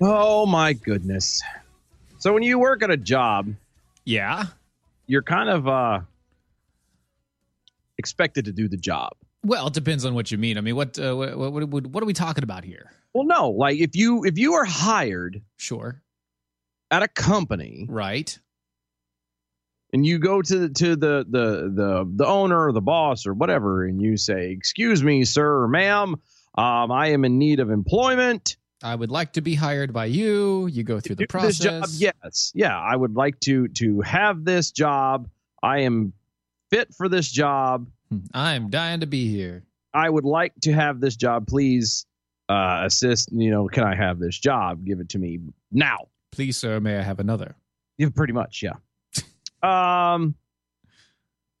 Oh my goodness. So when you work at a job, Yeah. you're kind of uh expected to do the job. Well, it depends on what you mean. I mean, what uh, what, what what what are we talking about here? Well, no, like if you if you are hired Sure. at a company Right. and you go to the to the the the the owner or the boss or whatever and you say, "Excuse me, sir or ma'am, um, I am in need of employment." I would like to be hired by you. You go through the process. Job, yes, yeah, I would like to to have this job. I am fit for this job. Hmm. I'm dying to be here. I would like to have this job. Please uh, assist. You know, can I have this job? Give it to me now. Please, sir, may I have another? Yeah, pretty much, yeah. um,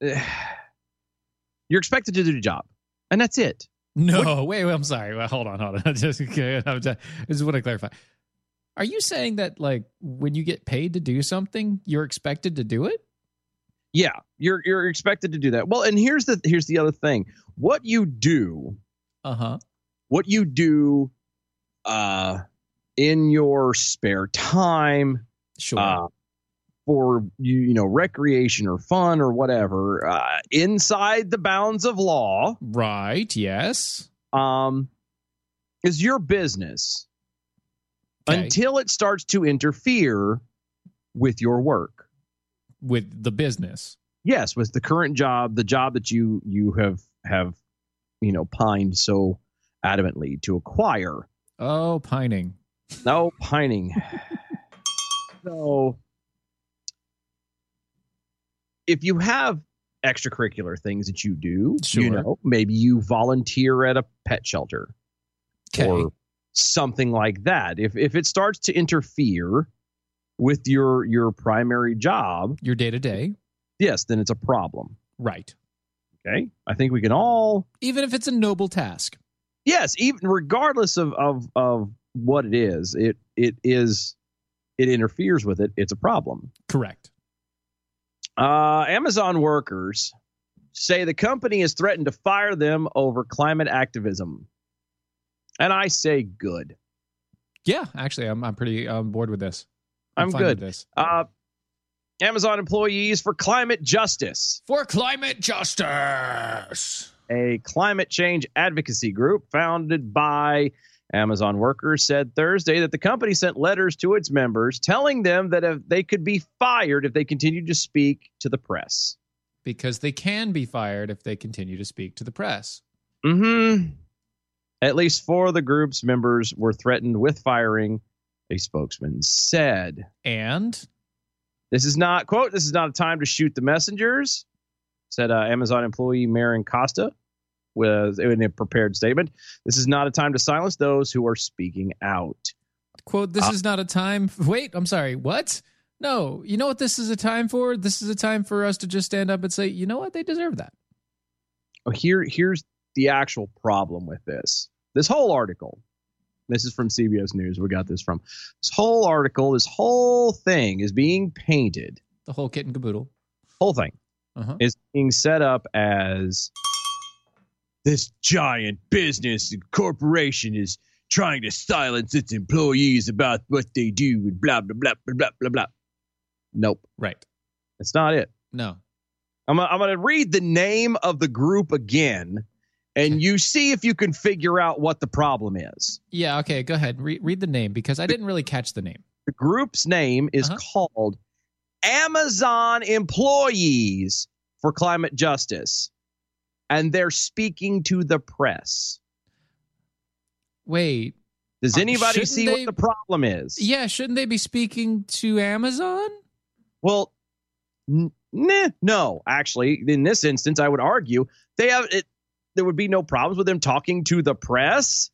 you're expected to do the job, and that's it. No, wait, wait, I'm sorry. Well, hold on, hold on. Just, okay, I'm just, I just want to clarify. Are you saying that, like, when you get paid to do something, you're expected to do it? Yeah, you're you're expected to do that. Well, and here's the here's the other thing. What you do, Uh huh. what you do, uh, in your spare time, Sure. uh, for you you know recreation or fun or whatever, uh, inside the bounds of law, right. Yes. um, is your business Okay. until it starts to interfere with your work. With the business. Yes, with the current job, the job that you you have have you know pined so adamantly to acquire. Oh, pining. No pining. so if you have extracurricular things that you do, Sure. you know, maybe you volunteer at a pet shelter Okay. or something like that. If if it starts to interfere with your your primary job, Your day to day. yes, then it's a problem. Right. Okay? I think we can all Even if it's a noble task. yes, even regardless of of of what it is, it it is it interferes with it. It's a problem. Correct. Uh, Amazon workers say the company has threatened to fire them over climate activism, and I say good. Yeah, actually, I'm I'm pretty on board with this. I'm fine good. With this. Uh, Amazon employees for climate justice. For climate justice. a climate change advocacy group founded by Amazon workers said Thursday that the company sent letters to its members telling them that if they could be fired if they continued to speak to the press. Because they can be fired if they continue to speak to the press. Mm-hmm. At least four of the group's members were threatened with firing, a spokesman said. And This is not, quote, this is not a time to shoot the messengers, said uh, Amazon employee Maren Costa with, in a prepared statement. This is not a time to silence those who are speaking out. quote, this Uh, is not a time. Wait, I'm sorry. What? No, you know what this is a time for? This is a time for us to just stand up and say, you know what? They deserve that. Oh, here here's the actual problem with this. This whole article. This is from CBS News. We got this from. This whole article, this whole thing is being painted. The whole kit and caboodle. Whole thing Uh-huh. is being set up as this giant business and corporation is trying to silence its employees about what they do and blah blah blah blah blah blah blah. Nope, Right. that's not it. No. I'm, I'm going to read the name of the group again, and you see if you can figure out what the problem is. Yeah, okay, go ahead. Re- read the name because I didn't really catch the name. The group's name is Uh-huh. called Amazon Employees for climate justice, and they're speaking to the press. Wait, Does Uh, anybody shouldn't see they- what the problem is? yeah, shouldn't they be speaking to Amazon? Well, n- nah, no. Actually, in this instance, I would argue they have it. There would be no problems with them talking to the press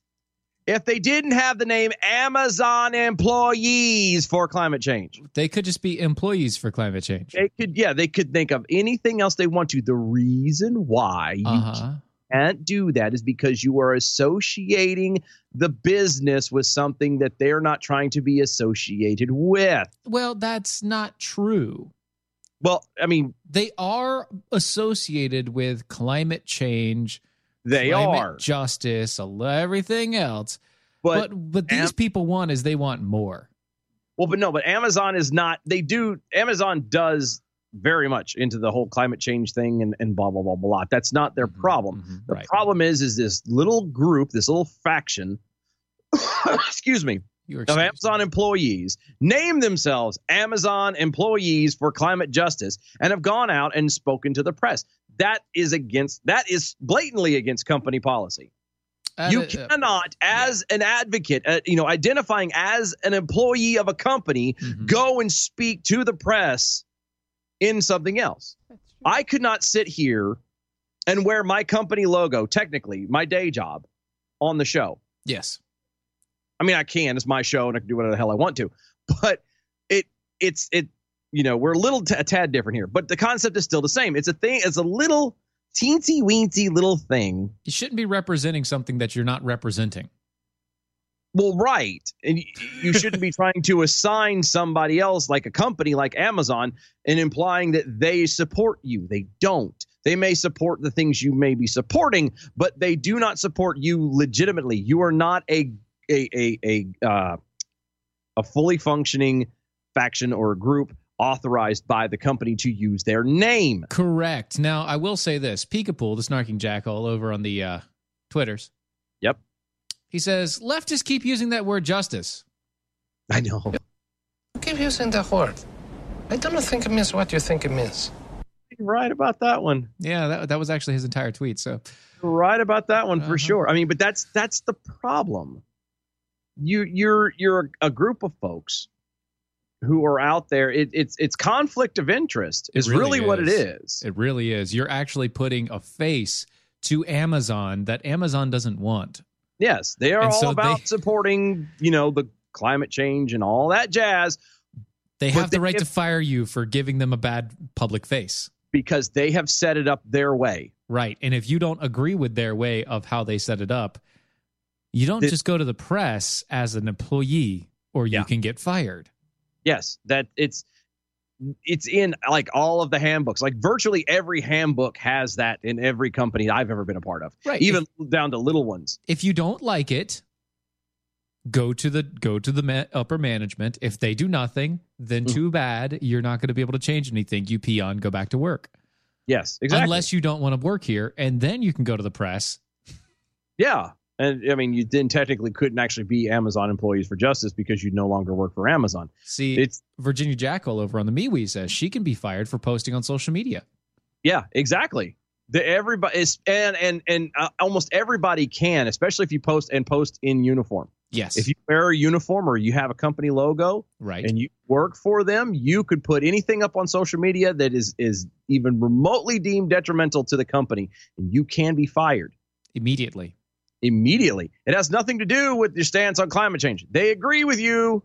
if they didn't have the name Amazon employees for climate change. They could just be employees for climate change. They could, yeah, they could think of anything else they want to. The reason why you Uh huh. can't do that is because you are associating the business with something that they're not trying to be associated with. Well, that's not true. Well, I mean, They are associated with climate change, they climate are, justice, everything else. but But but these Am- people want is they want more. Well, but no, but Amazon is not. They do. Amazon does very much into the whole climate change thing and, and blah blah blah blah. That's not their Mhm, problem. mhm, The right. problem is, is this little group, this little faction. excuse me, of. Amazon employees name themselves Amazon employees for climate justice and have gone out and spoken to the press. That is against. That is blatantly against company policy Uh, you uh, cannot, as an advocate, uh, you know, identifying as an employee of a company, mhm. go and speak to the press in something else. I could not sit here and wear my company logo, technically my day job, on the show. Yes. I mean, I can. It's my show, and I can do whatever the hell I want to. But it, it's it. You know, we're a little t- a tad different here, but the concept is still the same. It's a thing. It's a little teensy weensy little thing You shouldn't be representing something that you're not representing. Well, right. And you shouldn't be trying to assign somebody else, like a company like Amazon, and implying that they support you. They don't. They may support the things you may be supporting, but they do not support you legitimately. You are not a a a a uh, a fully functioning faction or group authorized by the company to use their name. Correct. Now, I will say this: Peekapool, the snarking jackal, over on the uh, Twitters. Yep. He says leftists keep using that word justice. I know. You Keep using the word. I don't think it means what you think it means. You're right about that one. Yeah, that that was actually his entire tweet. So You're right about that one Uh-huh. for sure. I mean, but that's that's the problem. You you're you're a group of folks who are out there. It, it's it's conflict of interest. Is really really, what it is. is. it really is. You're actually putting a face to Amazon that Amazon doesn't want. yes, they are And all so about they- supporting you know the climate change and all that jazz They have the they- right to fire you for giving them a bad public face. because they have set it up their way. Right. And if you don't agree with their way of how they set it up, you don't The- just go to the press as an employee or you Yeah. can get fired. Yes, that it's it's in like all of the handbooks. Like virtually every handbook has that in every company I've ever been a part of. Right. Even down to little ones. If you don't like it, go to the go to the ma- upper management. If they do nothing, then Mm. too bad. You're not going to be able to change anything. You pee on, go back to work. Yes, exactly. Unless you don't want to work here, and then you can go to the press. Yeah. And I mean, you then technically couldn't actually be Amazon employees for justice because you no longer work for Amazon. See, It's Virginia Jackal over on the MeWe says she can be fired for posting on social media. yeah, exactly. The everybody is and and and uh, almost everybody can, especially if you post and post in uniform. Yes. If you wear a uniform or you have a company logo right. and you work for them, you could put anything up on social media that is is even remotely deemed detrimental to the company, and you can be fired. Immediately. Immediately. It has nothing to do with your stance on climate change. They agree with you.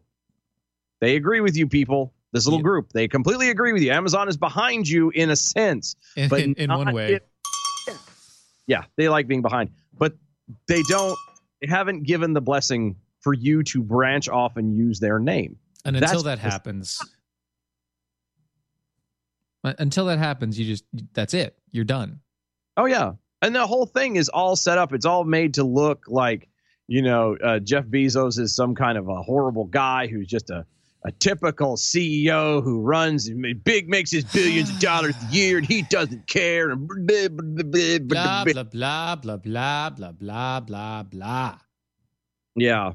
They agree with you, people. This little Yeah. group, they completely agree with you. Amazon is behind you in a sense, In, but in, in one way. in- yeah, they like being behind, but they don't. They haven't given the blessing for you to branch off and use their name. And until That's- that happens, until that happens, you just that's it. You're done. Oh yeah, and the whole thing is all set up. It's all made to look like you know uh, Jeff Bezos is some kind of a horrible guy who's just a a typical CEO who runs and big makes his billions of dollars a year and he doesn't care and blah, blah, blah, blah, Blah blah. blah blah blah blah blah blah blah blah. yeah.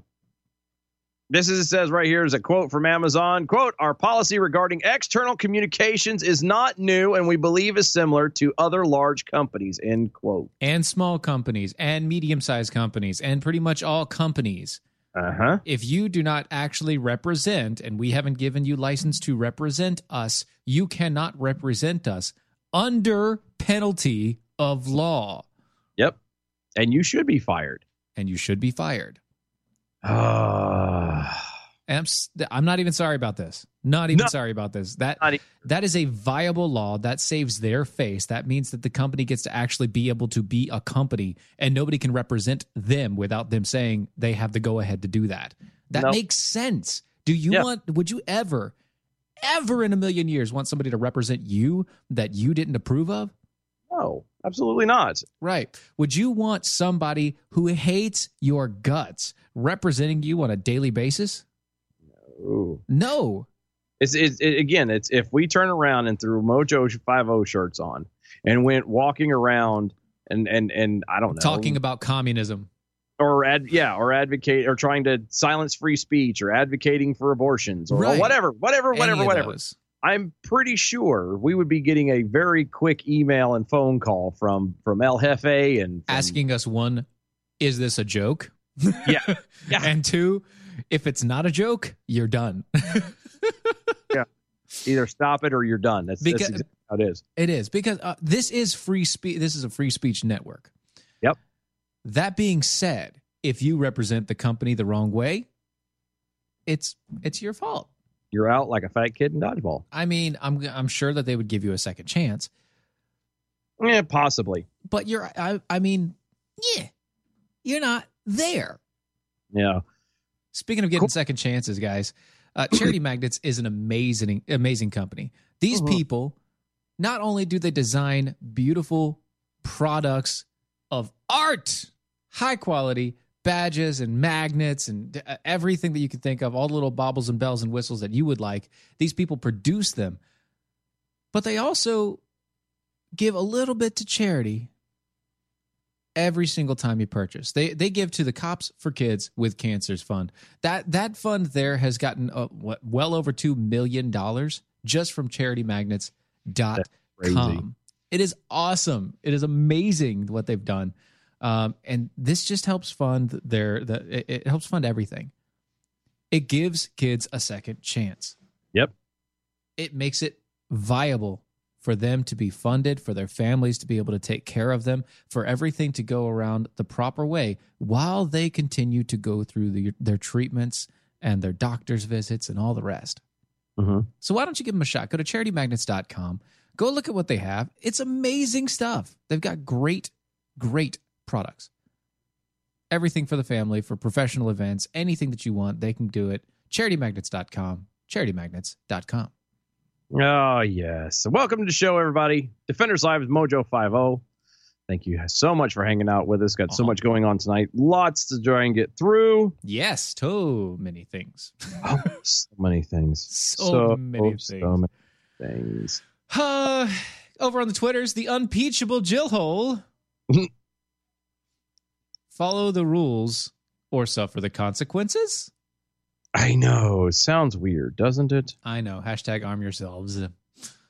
This is it says right here is a quote from Amazon. Quote, our policy regarding external communications is not new and we believe is similar to other large companies. End quote. And small companies and medium sized companies and pretty much all companies. Uh-huh. If you do not actually represent, and we haven't given you license to represent us, you cannot represent us under penalty of law. Yep. And you should be fired. And you should be fired. Ah. I'm, not even sorry about this. Not even No. sorry about this. That that is a viable law that saves their face. That means that the company gets to actually be able to be a company, and nobody can represent them without them saying they have the go ahead to do that. That makes sense. Do you Yeah. want? Would you ever, ever in a million years want somebody to represent you that you didn't approve of? No, absolutely not. Right. Would you want somebody who hates your guts representing you on a daily basis? No. No. It's, it's it, again, it's if we turn around and threw Mojo 50 shirts on and went walking around and and and I don't know Talking about communism. or ad, yeah or advocate or trying to silence free speech or advocating for abortions or, or whatever whatever whatever whatever those. I'm pretty sure we would be getting a very quick email and phone call from from el jefe and from- asking us one, is this a joke? Yeah. Yeah. And two, if it's not a joke, you're done. Yeah. Either stop it or you're done that's, Because- that's exactly how it is it is because uh, this is free speech. This is a free speech network. Yep. That being said, if you represent the company the wrong way, it's it's your fault. You're out like a fat kid in dodgeball I mean, I'm I'm sure that they would give you a second chance, yeah possibly but you're I I mean, yeah, you're not there. yeah Speaking of getting Cool. second chances, guys, uh, Charity Magnets is an amazing, amazing company. These Mhm. people, not only do they design beautiful products of art, high quality badges and magnets and uh, everything that you can think of, all the little baubles and bells and whistles that you would like, these people produce them. But they also give a little bit to charity every single time you purchase. They they give to the Cops for Kids with Cancers Fund. That that fund there has gotten uh, what well over 2 million dollars just from charitymagnets.com. It is awesome. It is amazing what they've done. Um, and this just helps fund their the it, it helps fund everything. It gives kids a second chance. Yep. It makes it viable for them to be funded, for their families to be able to take care of them, for everything to go around the proper way while they continue to go through the, their treatments and their doctor's visits and all the rest. Mhm. So why don't you give them a shot? Go to charitymagnets.com. Go look at what they have. It's amazing stuff. They've got great, great products. Everything for the family, for professional events, anything that you want, they can do it. Charitymagnets.com. Charitymagnets.com. Oh, yes. Welcome to the show, everybody. Defenders Live is Mojo 50. Thank you so much for hanging out with us. Got so Uh-huh. much going on tonight. Lots to try and get through. Yes, so many things. so many things. So many So things. many things. Uh, over on the Twitters, the unpeachable Jill Hole. Follow the rules or suffer the consequences. I know. Sounds weird, doesn't it? I know. Hashtag arm yourselves.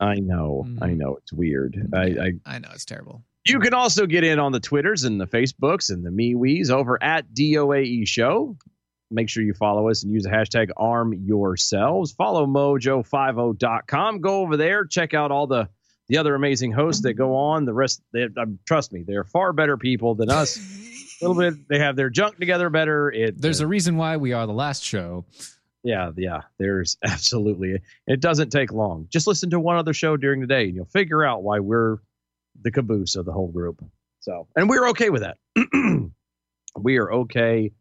I know. I Mhm. know. It's weird. I, I I know it's terrible. You can also get in on the Twitters and the Facebooks and the MeWe's over at DOAE Show. Make sure you follow us and use the hashtag arm yourselves. Follow mojo50.com. Go over there, check out all the, the other amazing hosts that go on. The rest, they, um, trust me, they're far better people than us. a little bit, they have their junk together better. It, There's a reason why we are the last show. yeah, yeah, there's absolutely. It doesn't take long. Just listen to one other show during the day and you'll figure out why we're the caboose of the whole group. So, and we're okay with that. we are okay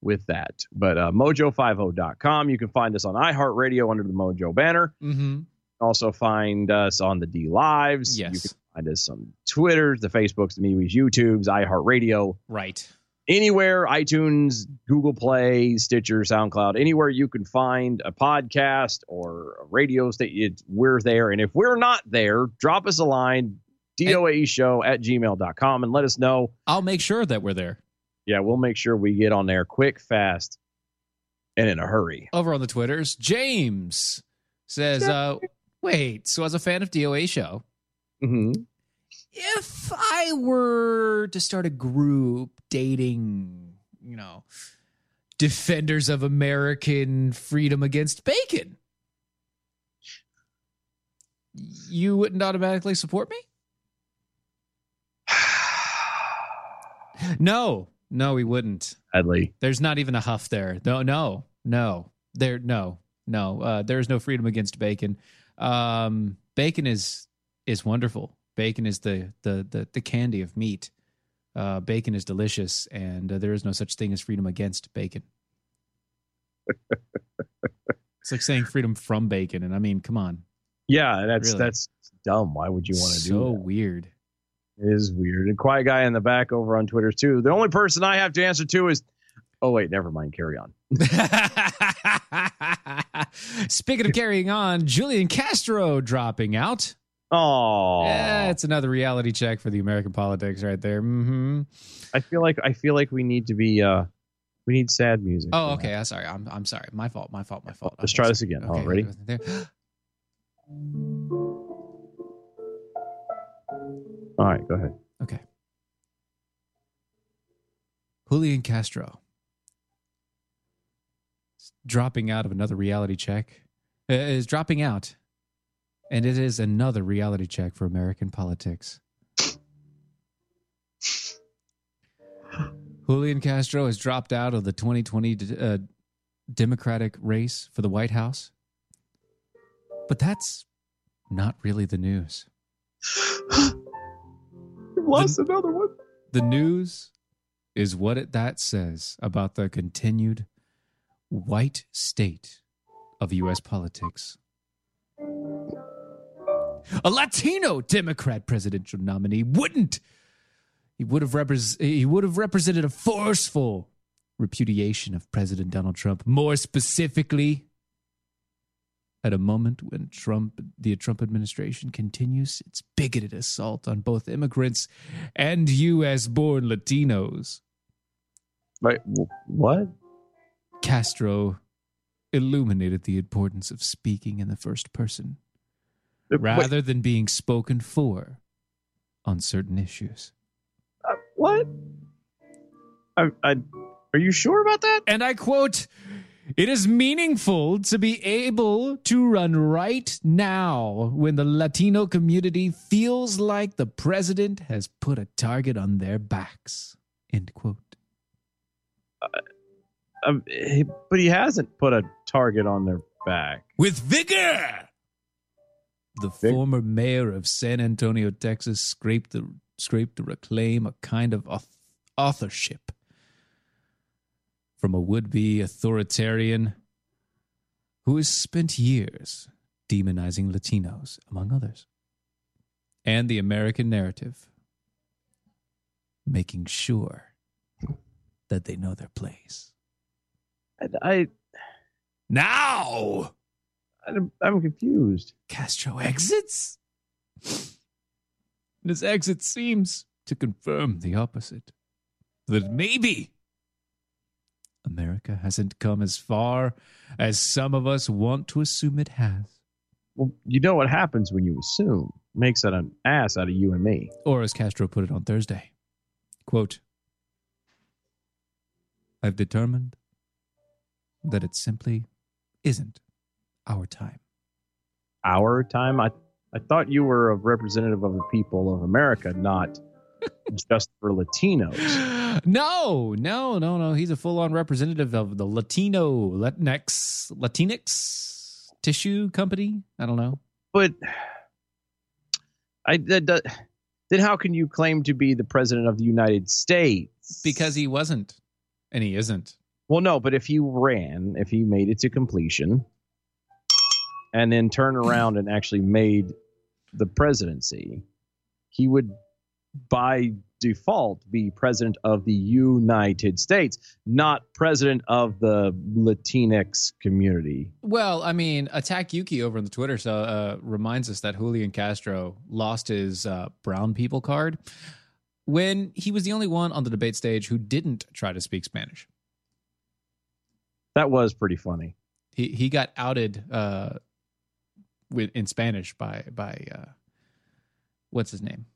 with that. But uh, mojo50.com, you can find us on iHeartRadio under the Mojo banner. Mm-hmm. Also find us on the D Lives. Yes. You can find us on Twitter, the Facebooks, the MeWe's, YouTubes, iHeartRadio Right. anywhere iTunes, Google Play, Stitcher, SoundCloud, anywhere you can find a podcast or a radio station, we're there. And if we're not there, drop us a line, DOAE show at gmail.com and let us know. I'll make sure that we're there. Yeah, we'll make sure we get on there quick, fast, and in a hurry. Over on the Twitters, James says, uh, wait, so as a fan of DOA show, hmm if I were to start a group dating, you know, defenders of American freedom against bacon, you wouldn't automatically support me? No, no, we wouldn't. Sadly, There's not even a huff there. No, no, no. There, no, no. Uh, there is no freedom against bacon. Um, bacon is is wonderful. Bacon is the the the, the candy of meat. Uh, bacon is delicious, and uh, there is no such thing as freedom against bacon. it's like saying freedom from bacon, and I mean, come on, yeah, that's Really? that's dumb. Why would you want to so do that? So weird. It is weird. And quiet guy in the back over on Twitter too. The only person I have to answer to is, oh wait, never mind. Carry on. Speaking of carrying on, Julian Castro dropping out. Oh, Yeah, it's another reality check for the American politics right there. hmm I feel like I feel like we need to be. uh We need sad music. Oh, okay. I'm sorry. I'm I'm sorry. My fault. My fault. My fault. Let's Okay, try this again. Okay, Oh, ready? All right, go ahead. Okay. Julian Castro dropping out of another reality check uh, is dropping out, and it is another reality check for American politics. Julian Castro has dropped out of the 2020 uh, Democratic race for the White House, but that's not really the news. Lost another one. The news is what it, that says about the continued white state of U.S. politics. A Latino Democrat presidential nominee wouldn't. He would have repres- he would have represented a forceful repudiation of President Donald Trump. More specifically, at a moment when Trump, the Trump administration continues its bigoted assault on both immigrants and U.S. born Latinos. Wh- what? Castro illuminated the importance of speaking in the first person Uh, wait, rather than being spoken for on certain issues. uh, what? I, I, are you sure about that? And I quote, it is meaningful to be able to run right now when the Latino community feels like the president has put a target on their backs. End quote. Um, he- but he hasn't put a target on their back. with vigor. The Vig- former mayor of San Antonio, Texas, scraped the scraped to reclaim a kind of auth- authorship from a would-be authoritarian who has spent years demonizing Latinos, among others, and the American narrative, making sure that they know their place. I, Now. I'm, I'm confused. Castro exits? And his exit seems to confirm the opposite. That maybe America hasn't come as far as some of us want to assume it has. Well, you know what happens when you assume makes it an ass out of you and me. Or as Castro put it on Thursday, quote, I've determined that it simply isn't our time. Our time. I, I thought you were a representative of the people of America, not just for Latinos. No, no, no, no. He's a full on representative of the Latino Latinx Latinx tissue company. I don't know. But I that, then how can you claim to be the president of the United States? Because he wasn't. And he isn't. Well, no, but if he ran, if he made it to completion, and then turned around and actually made the presidency, he would, by default, be president of the United States, not president of the Latinx community. Well, I mean, Attack Yuki over on the Twitter so, uh, reminds us that Julian Castro lost his uh, brown people card when he was the only one on the debate stage who didn't try to speak Spanish. That was pretty funny. He he got outed uh, with in Spanish by by uh, what's his name?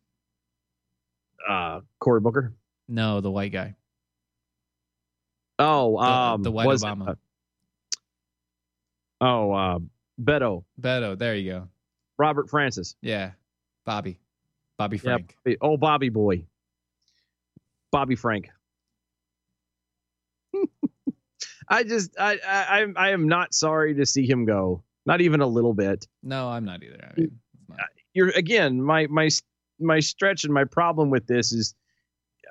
Uh, Cory Booker. No, the white guy. Oh, The- um, the white was it, Obama. uh, oh, uh, Beto, Beto, there you go. Robert Francis. Yeah, Bobby, Bobby Yeah, Frank. Bobby- oh, Bobby boy, Bobby Frank. I just, I, I, I'm- not sorry to see him go. Not even a little bit. No, I'm not either. I mean, not- You're again, my, my, my stretch and my problem with this is,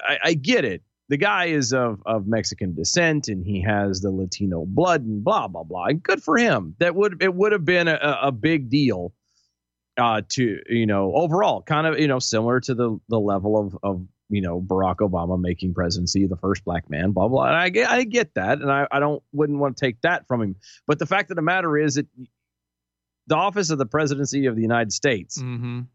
I, I get it. The guy is of of Mexican descent and he has the Latino blood and blah blah blah. And good for him. That would it would have been a, a big deal uh to you know overall kind of you know similar to the the level of of you know Barack Obama making presidency the first black man blah blah and I get I get that and I I don't wouldn't want to take that from him but the fact of the matter is that the office of the presidency of the United States Mhm.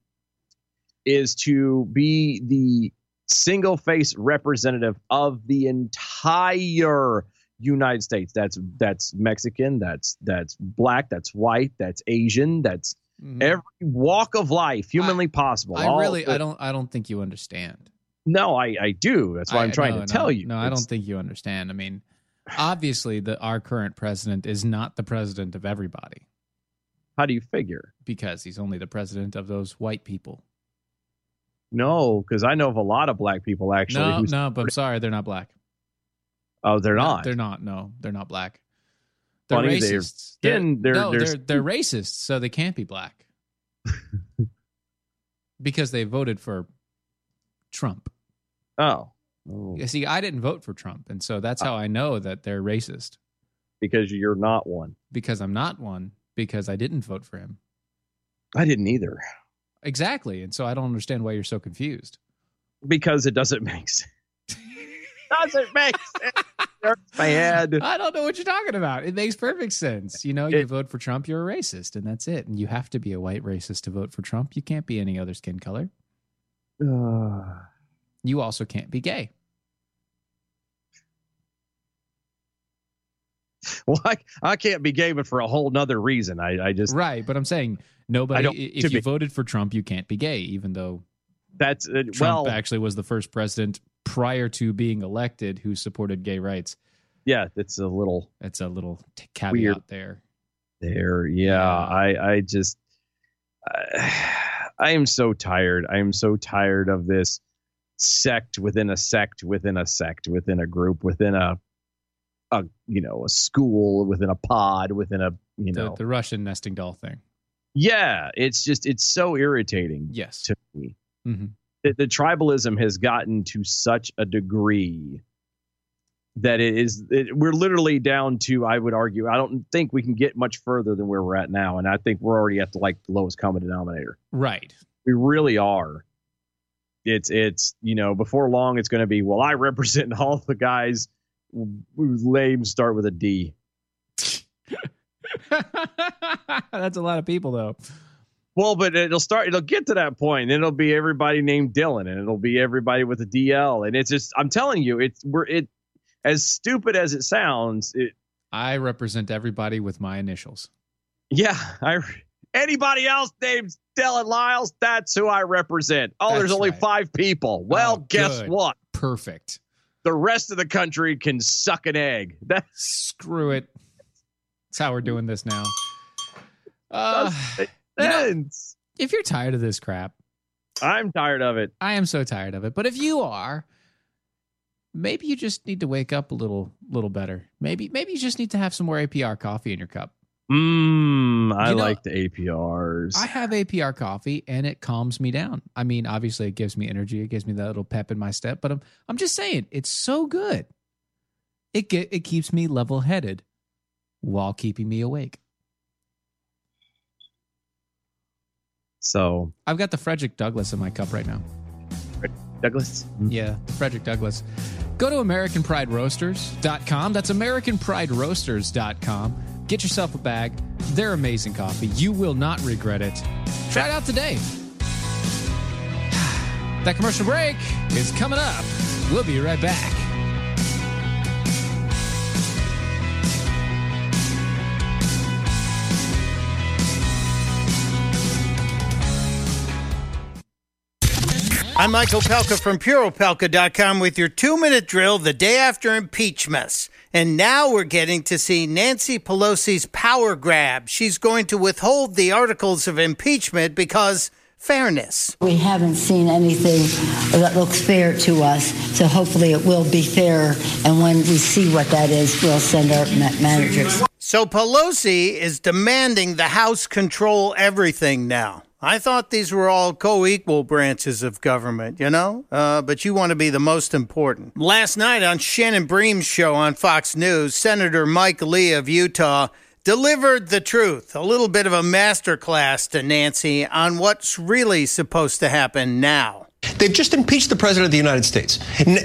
is to be the single face representative of the entire United States. That's that's Mexican, that's that's black, that's white, that's Asian, that's Mhm. every walk of life humanly possible. I All really, the- I don't, I don't think you understand. No, I I do. That's why I- I'm trying no, to no, tell you. No, I don't think you understand. I mean, obviously, the our current president is not the president of everybody How do you figure? because he's only the president of those white people. No, because I know of a lot of black people actually. no, no, but I'm sorry, they're not black. Oh, they're No, not. They're not. No, they're not black. They're Funny, they're racists. skin- they're- no, they're they're they're racist, so they can't be black because they voted for Trump. Oh. Oh, You See, I didn't vote for Trump, and so that's how I know that they're racist because you're not one. because I'm not one because I didn't vote for him. I didn't either. Exactly, and so I don't understand why you're so confused. Because it doesn't make sense. doesn't make sense. My head. I don't know what you're talking about. It makes perfect sense. You know, you It- vote for Trump, you're a racist, and that's it. And you have to be a white racist to vote for Trump. You can't be any other skin color. Uh, You also can't be gay. well, I, I can't be gay, but for a whole nother reason. I, I just Right, but I'm saying nobody. If you be- voted for Trump, you can't be gay, even though that's uh, Trump well, actually was the first president prior to being elected who supported gay rights. yeah, it's a little That's a little t- caveat Weird. there. there. Yeah, Yeah. I, I just, I, I am so tired. I am so tired of this sect within a sect within a sect within a group within a, a you know a school within a pod within a you The, know the Russian nesting doll thing. yeah. It's just it's so irritating Yes. to me. hmm the, the tribalism has gotten to such a degree that it is it, we're literally down to i would argue i don't think we can get much further than where we're at now and i think we're already at the like the lowest common denominator Right. we really are it's it's you know before long it's going to be well i represent all the guys whose names start with a d That's a lot of people, though. well but it'll start it'll get to that point and it'll be everybody named dylan and it'll be everybody with a dl and it's just i'm telling you it's we're it as stupid as it sounds it I represent everybody with my initials. Yeah, I anybody else named Dylan Lyles, that's who I represent. Oh, That's there's only right. five people. Well, Oh, guess good. what? Perfect. The rest of the country can suck an egg. That Screw it. That's how we're doing this now. Uh, you know- if you're tired of this crap, I'm tired of it. I am so tired of it. But if you are, maybe you just need to wake up a little little better. Maybe maybe you just need to have some more APR coffee in your cup. Mmm, I You know, like the APRs. I have APR coffee and it calms me down. I mean, obviously it gives me energy, it gives me that little pep in my step, but I'm I'm just saying, it's so good. It get it keeps me level-headed while keeping me awake. so, I've got the Frederick Douglass in my cup right now. Douglas. Mm-hmm. Yeah, Frederick Douglass. Go to AmericanPrideRoasters.com. That's AmericanPrideRoasters.com. Get yourself a bag. They're amazing coffee. You will not regret it. Try it out today. That commercial break is coming up. We'll be right back. I'm Mike Opalka from PureOpalka.com with your two minute drill the day after impeachment. And now we're getting to see Nancy Pelosi's power grab. She's going to withhold the articles of impeachment because fairness. We haven't seen anything that looks fair to us, so hopefully it will be fair. And when we see what that is, we'll send our ma- managers. So Pelosi is demanding the House control everything now. I thought these were all co equal branches of government, you know? Uh, but you want to be the most important. Last night on Shannon Bream's show on Fox News, Senator Mike Lee of Utah delivered the truth, a little bit of a masterclass to Nancy on what's really supposed to happen now. They've just impeached the president of the United States.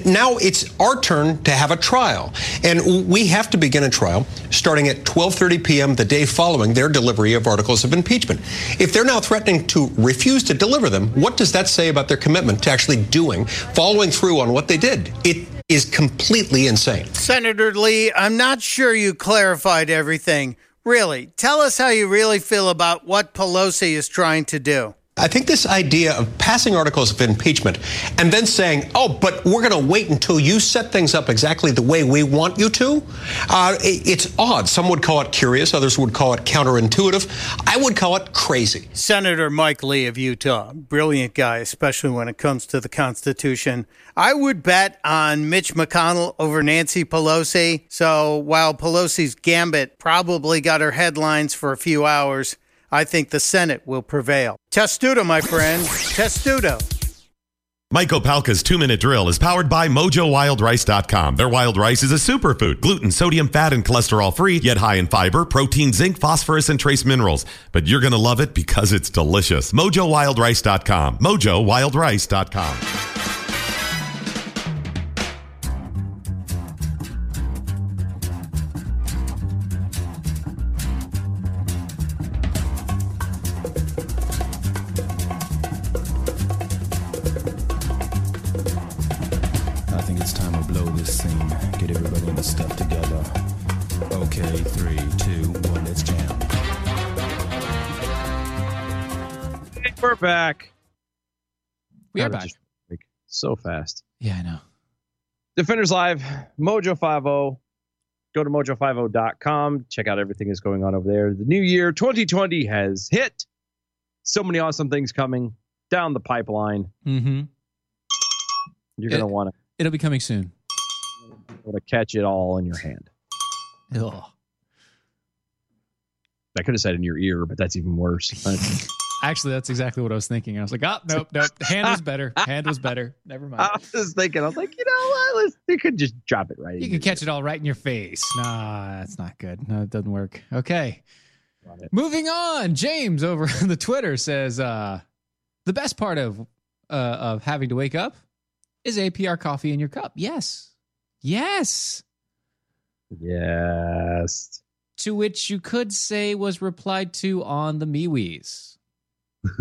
Now it's our turn to have a trial, and we have to begin a trial starting at 12:30 p.m. the day following their delivery of articles of impeachment. If they're now threatening to refuse to deliver them, what does that say about their commitment to actually doing, following through on what they did? It is completely insane. Senator Lee, I'm not sure you clarified everything. Really, tell us how you really feel about what Pelosi is trying to do. I think this idea of passing articles of impeachment and then saying, oh, but we're going to wait until you set things up exactly the way we want you to, uh, it's odd. Some would call it curious, others would call it counterintuitive. I would call it crazy. Senator Mike Lee of Utah, brilliant guy, especially when it comes to the Constitution. I would bet on Mitch McConnell over Nancy Pelosi. So while Pelosi's gambit probably got her headlines for a few hours, I think the Senate will prevail. Testudo, my friend. Testudo. Mike Opalka's two minute drill is powered by MojoWildRice.com. Their wild rice is a superfood, gluten, sodium, fat, and cholesterol free, yet high in fiber, protein, zinc, phosphorus, and trace minerals. But you're going to love it because it's delicious. MojoWildRice.com. MojoWildRice.com. so fast. Yeah, I know. Defenders Live, Mojo 50. Go to mojo50.com. Check out everything that's going on over there. The new year 2020 has hit. So many awesome things coming down the pipeline. Mm-hmm. You're going to want to It'll be coming soon. want to catch it all in your hand. Ugh. I could have said in your ear, but that's even worse. Actually, that's exactly what I was thinking. I was like, oh, nope, nope. Hand was better. Hand was better. Never mind. I was thinking, I was like, you know what? Let's, you could just drop it right You can catch it all right in your face. Nah, that's not good. No, it doesn't work. Okay. Moving on. James over on the Twitter says uh the best part of uh of having to wake up is APR coffee in your cup. Yes. Yes. Yes. To which you could say was replied to on the MeWe's.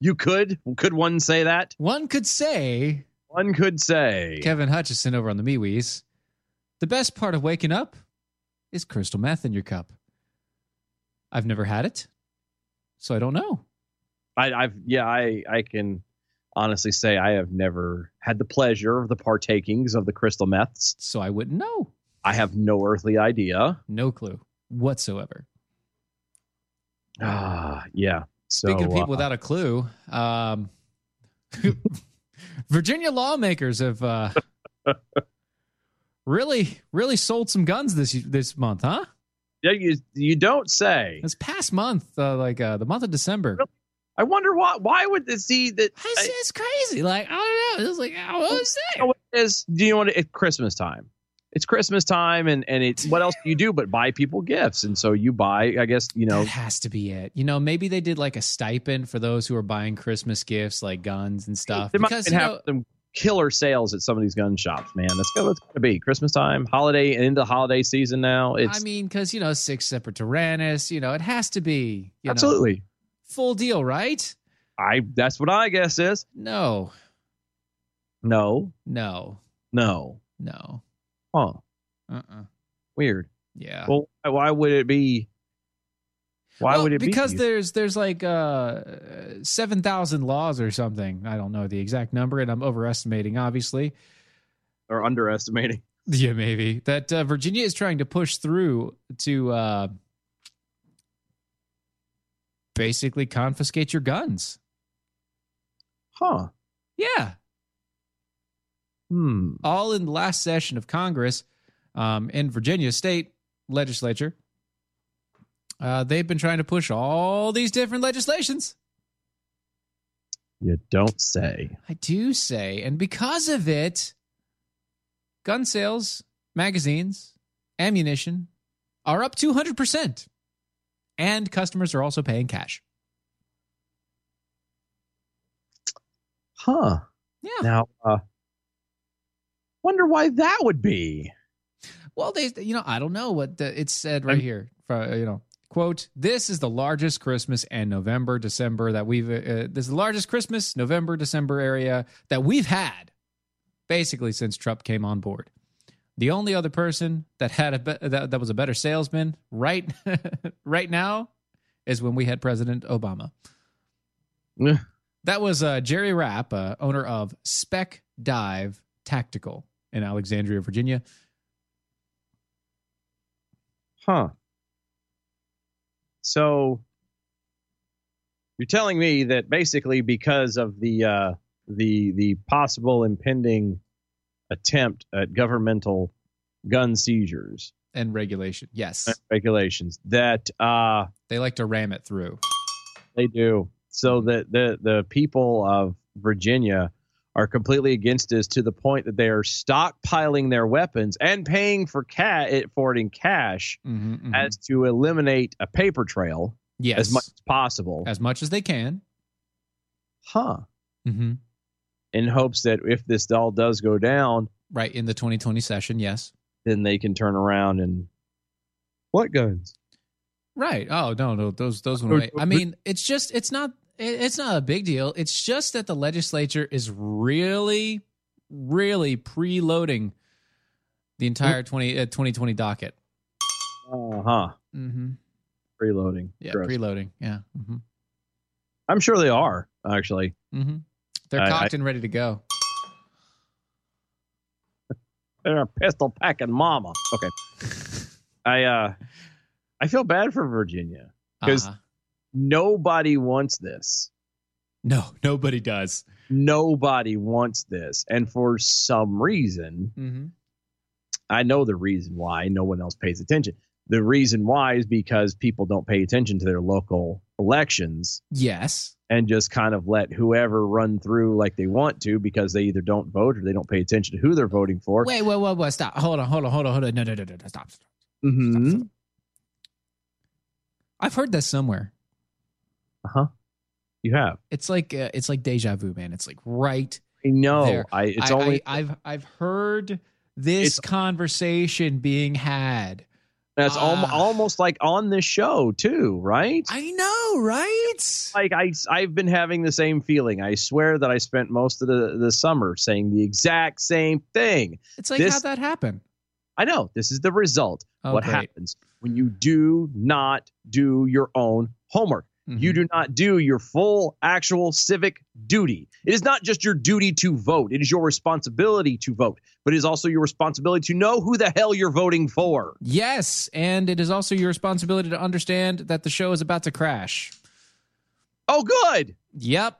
you could could one say that? One could say One could say. Kevin Hutchison over on the MeWe's. The best part of waking up is crystal meth in your cup. I've never had it, so I don't know. I, I've yeah, I I can honestly say I have never had the pleasure of the partakings of the crystal meths. So I wouldn't know. I have no earthly idea. No clue whatsoever. Ah, yeah. Speaking of people uh, without a clue, um, Virginia lawmakers have uh, really, really sold some guns this this month, huh? yeah, you you don't say. This past month, uh, like uh, the month of December, I wonder why. Why would this see that? it's, it's crazy. Like I don't know, it's like oh, what was You know what it is? Do you know? It, it's Christmas time. It's Christmas time, and and it's what else do you do but buy people gifts? And so you buy. I guess you know. That has to be it. You know, maybe they did like a stipend for those who are buying Christmas gifts, like guns and stuff. They might Because you have know, some killer sales at some of these gun shops, man. That's going to be Christmas time, holiday, and into holiday season now. It's I mean, because you know, sic semper tyrannis. You know, it has to be you know, absolutely. full deal, right? I. That's what I guess is. No, No. no, No. no. Huh. Uh-uh. Weird. Yeah. Well, why would it be? Why Well, would it be? because there's there's like uh, seven thousand laws or something. I don't know the exact number, and I'm overestimating, obviously. or underestimating? Yeah, maybe that uh, Virginia is trying to push through to uh, basically confiscate your guns. Huh. Yeah, Hmm. all in the last session of Congress um, in Virginia state legislature. Uh, they've been trying to push all these different legislations. You don't say. I do say, and because of it, gun sales, magazines, ammunition are up 200%. And customers are also paying cash. Huh. Yeah. Now, uh, wonder why that would be. Well, they, you know, I don't know what the, it said right I'm- here. For, you know, quote: "This is the largest Christmas and November, December that we've. Uh, this is the largest Christmas, November, December area that we've had, basically since Trump came on board. The only other person that had a be- that, that was a better salesman right right now is when we had President Obama. That was uh, Jerry Rapp, uh, owner of Spec Dive Tactical in Alexandria, Virginia. Huh. So you're telling me that basically because of the uh, the the possible impending attempt at governmental gun seizures and regulation. Yes, and regulations that uh, they like to ram it through. they do so that the the people of Virginia are completely against this to the point that they are stockpiling their weapons and paying for cat for it in cash Mm-hmm, as to eliminate a paper trail yes, as much as possible. as much as they can. Huh. Mm-hmm. In hopes that if this all does go down, Right in the 2020 session, yes. then they can turn around and what guns? Right. Oh no, no, those those went away. I mean, it's just it's not it's not a big deal. It's just that the legislature is really, really preloading the entire 20 uh, 2020 docket. Uh huh. Mm-hmm. Preloading. Yeah, Gross. preloading. Yeah. Mm-hmm. I'm sure they are actually. Mm-hmm. They're I- cocked I- and ready to go. They're a pistol packing mama. Okay. I uh, I feel bad for Virginia because Uh-huh. Nobody wants this. No, nobody does. Nobody wants this, and for some reason, Mm-hmm. I know the reason why no one else pays attention. The reason why is because people don't pay attention to their local elections Yes. and just kind of let whoever run through like they want to because they either don't vote or they don't pay attention to who they're voting for. Wait, wait, wait, wait. Stop. Hold on, hold on, hold on, hold on. No, no, no, no, no. Stop. stop. Mhm. I've heard that somewhere. Uh-huh. You have. It's like uh, it's like deja vu, man. It's like right I know. there. I it's I, only I, have I've heard this conversation being had. that's almo- Ah. almost like on this show too, right? I know, right? like I I've been having the same feeling. I swear that I spent most of the the summer saying the exact same thing. It's like This- how'd that happen? I know this is the result. Oh, what great. happens when you do not do your own homework? Mm-hmm. You do not do your full actual civic duty. It is not just your duty to vote, it is your responsibility to vote, but it is also your responsibility to know who the hell you're voting for. Yes, and it is also your responsibility to understand that the show is about to crash. Oh, good. Yep.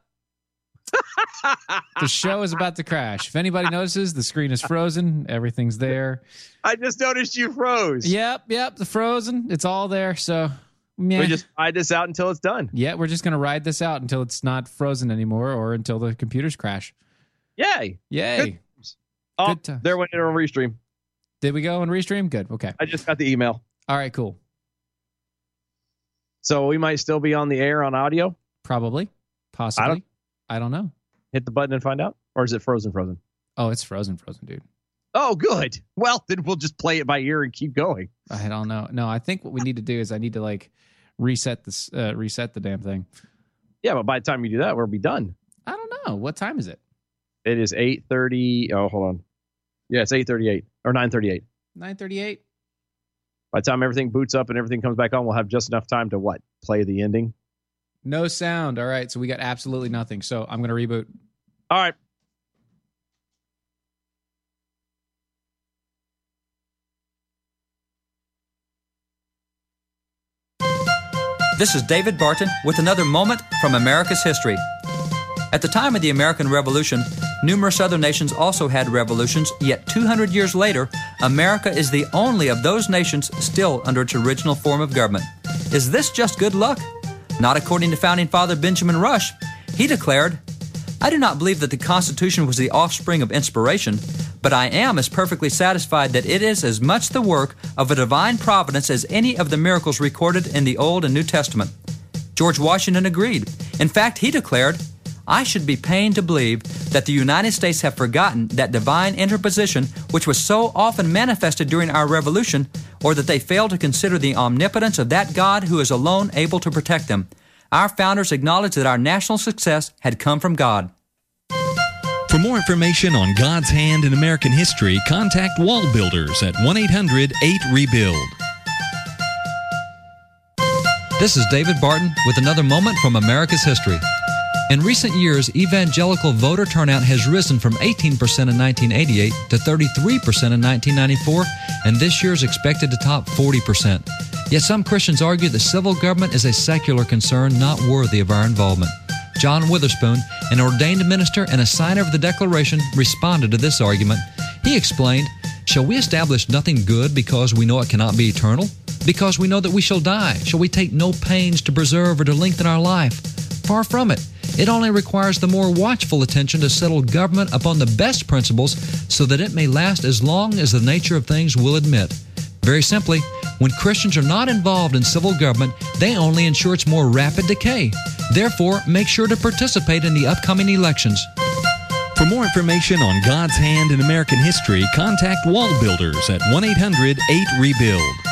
the show is about to crash. If anybody notices, the screen is frozen. Everything's there. I just noticed you froze. Yep, yep. The frozen. It's all there. So, meh. We just ride this out until it's done. yeah, we're just gonna ride this out until it's not frozen anymore, or until the computers crash. Yay. Yay! Oh, Good there went it on restream. Did we go and restream? Good. Okay. I just got the email. All right. Cool. So we might still be on the air on audio. Probably. Possibly. I don't know. Hit the button and find out. Or is it frozen, frozen? Oh, it's frozen, frozen, dude. Oh, good. Well, then we'll just play it by ear and keep going. I don't know. No, I think what we need to do is I need to like reset this, uh, reset the damn thing. Yeah, but by the time you do that, we'll be done. I don't know. What time is it? It is eight thirty. Oh, hold on. Yeah, it's eight thirty-eight or nine thirty-eight. Nine thirty-eight. By the time everything boots up and everything comes back on, we'll have just enough time to what? play the ending? No sound. All right. So we got absolutely nothing. So I'm going to reboot. All right. This is David Barton with another moment from America's history. At the time of the American Revolution, numerous other nations also had revolutions, yet 200 years later, America is the only of those nations still under its original form of government. Is this just good luck? Not according to founding father Benjamin Rush. He declared, I do not believe that the Constitution was the offspring of inspiration, but I am as perfectly satisfied that it is as much the work of a divine providence as any of the miracles recorded in the Old and New Testament. George Washington agreed. In fact, he declared, I should be pained to believe that the United States have forgotten that divine interposition which was so often manifested during our revolution, or that they fail to consider the omnipotence of that God who is alone able to protect them. Our founders acknowledged that our national success had come from God. For more information on God's hand in American history, contact Wall Builders at 1 800 8 Rebuild. This is David Barton with another moment from America's history. In recent years, evangelical voter turnout has risen from 18% in 1988 to 33% in 1994, and this year is expected to top 40%. Yet some Christians argue that civil government is a secular concern not worthy of our involvement. John Witherspoon, an ordained minister and a signer of the Declaration, responded to this argument. He explained, Shall we establish nothing good because we know it cannot be eternal? Because we know that we shall die? Shall we take no pains to preserve or to lengthen our life? Far from it. It only requires the more watchful attention to settle government upon the best principles so that it may last as long as the nature of things will admit. Very simply, when Christians are not involved in civil government, they only ensure its more rapid decay. Therefore, make sure to participate in the upcoming elections. For more information on God's hand in American history, contact Wall Builders at 1 800 8 Rebuild.